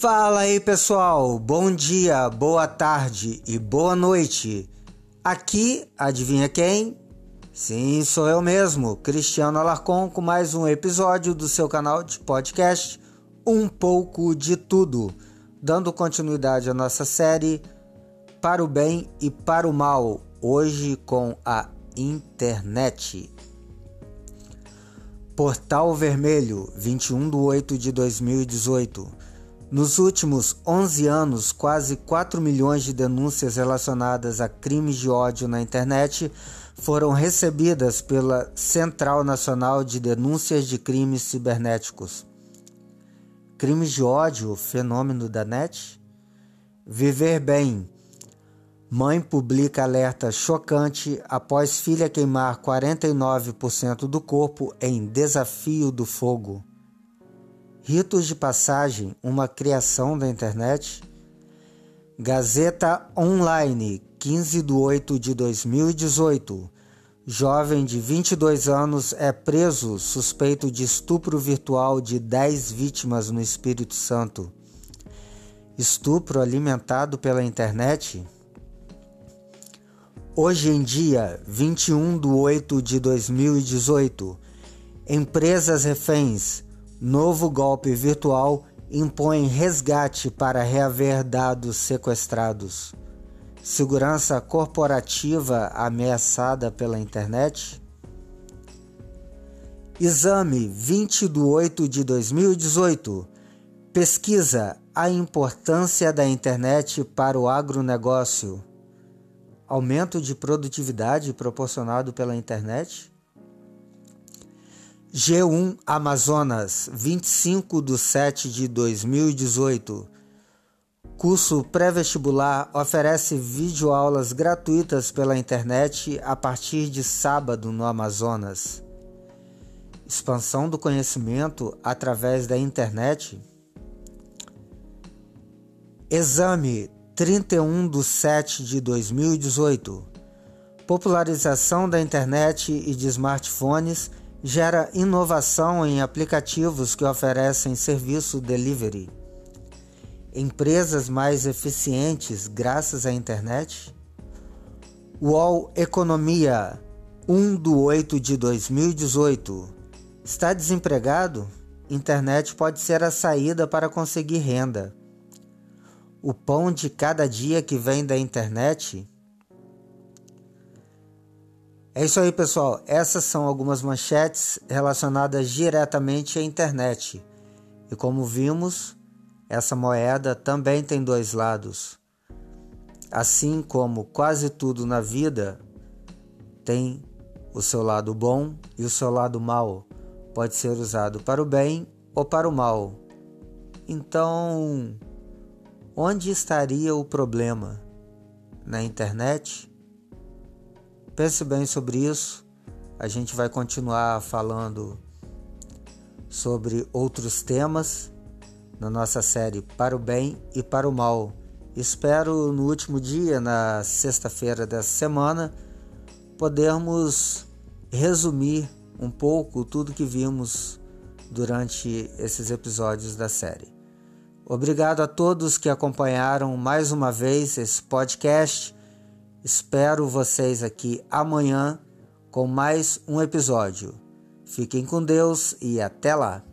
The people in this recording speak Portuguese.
Fala aí pessoal, bom dia, boa tarde e boa noite. Aqui, adivinha quem? Sim, sou eu mesmo, Cristiano Alarcon, com mais um episódio do seu canal de podcast Um pouco de Tudo, dando continuidade à nossa série Para o Bem e para o Mal, hoje com a internet. Portal Vermelho, 21 de 8 de 2018. Nos últimos 11 anos, quase 4 milhões de denúncias relacionadas a crimes de ódio na internet foram recebidas pela Central Nacional de Denúncias de Crimes Cibernéticos. Crimes de ódio, fenômeno da net? Viver bem. Mãe publica alerta chocante após filha queimar 49% do corpo em Desafio do Fogo. Ritos de Passagem, uma criação da internet. Gazeta Online, 15 de 8 de 2018. Jovem de 22 anos é preso suspeito de estupro virtual de 10 vítimas no Espírito Santo. Estupro alimentado pela internet? Hoje em dia, 21 de 8 de 2018. Empresas reféns Novo golpe virtual impõe resgate para reaver dados sequestrados. Segurança corporativa ameaçada pela internet. Exame 20 de 8 de 2018. Pesquisa a importância da internet para o agronegócio. Aumento de produtividade proporcionado pela internet. G1 Amazonas, 25 de 7 de 2018. Curso pré-vestibular oferece videoaulas gratuitas pela internet a partir de sábado no Amazonas. Expansão do conhecimento através da internet. Exame 31 de 7 de 2018. Popularização da internet e de smartphones gera inovação em aplicativos que oferecem serviço delivery, empresas mais eficientes graças à internet. UOL Economia 1 do 8 de 2018. Está desempregado? Internet pode ser a saída para conseguir renda. O pão de cada dia que vem da internet é isso aí, pessoal. Essas são algumas manchetes relacionadas diretamente à internet. E como vimos, essa moeda também tem dois lados. Assim como quase tudo na vida tem o seu lado bom e o seu lado mal. Pode ser usado para o bem ou para o mal. Então, onde estaria o problema? Na internet? Pense bem sobre isso. A gente vai continuar falando sobre outros temas na nossa série Para o Bem e para o Mal. Espero no último dia, na sexta-feira dessa semana, podermos resumir um pouco tudo que vimos durante esses episódios da série. Obrigado a todos que acompanharam mais uma vez esse podcast. Espero vocês aqui amanhã com mais um episódio. Fiquem com Deus e até lá!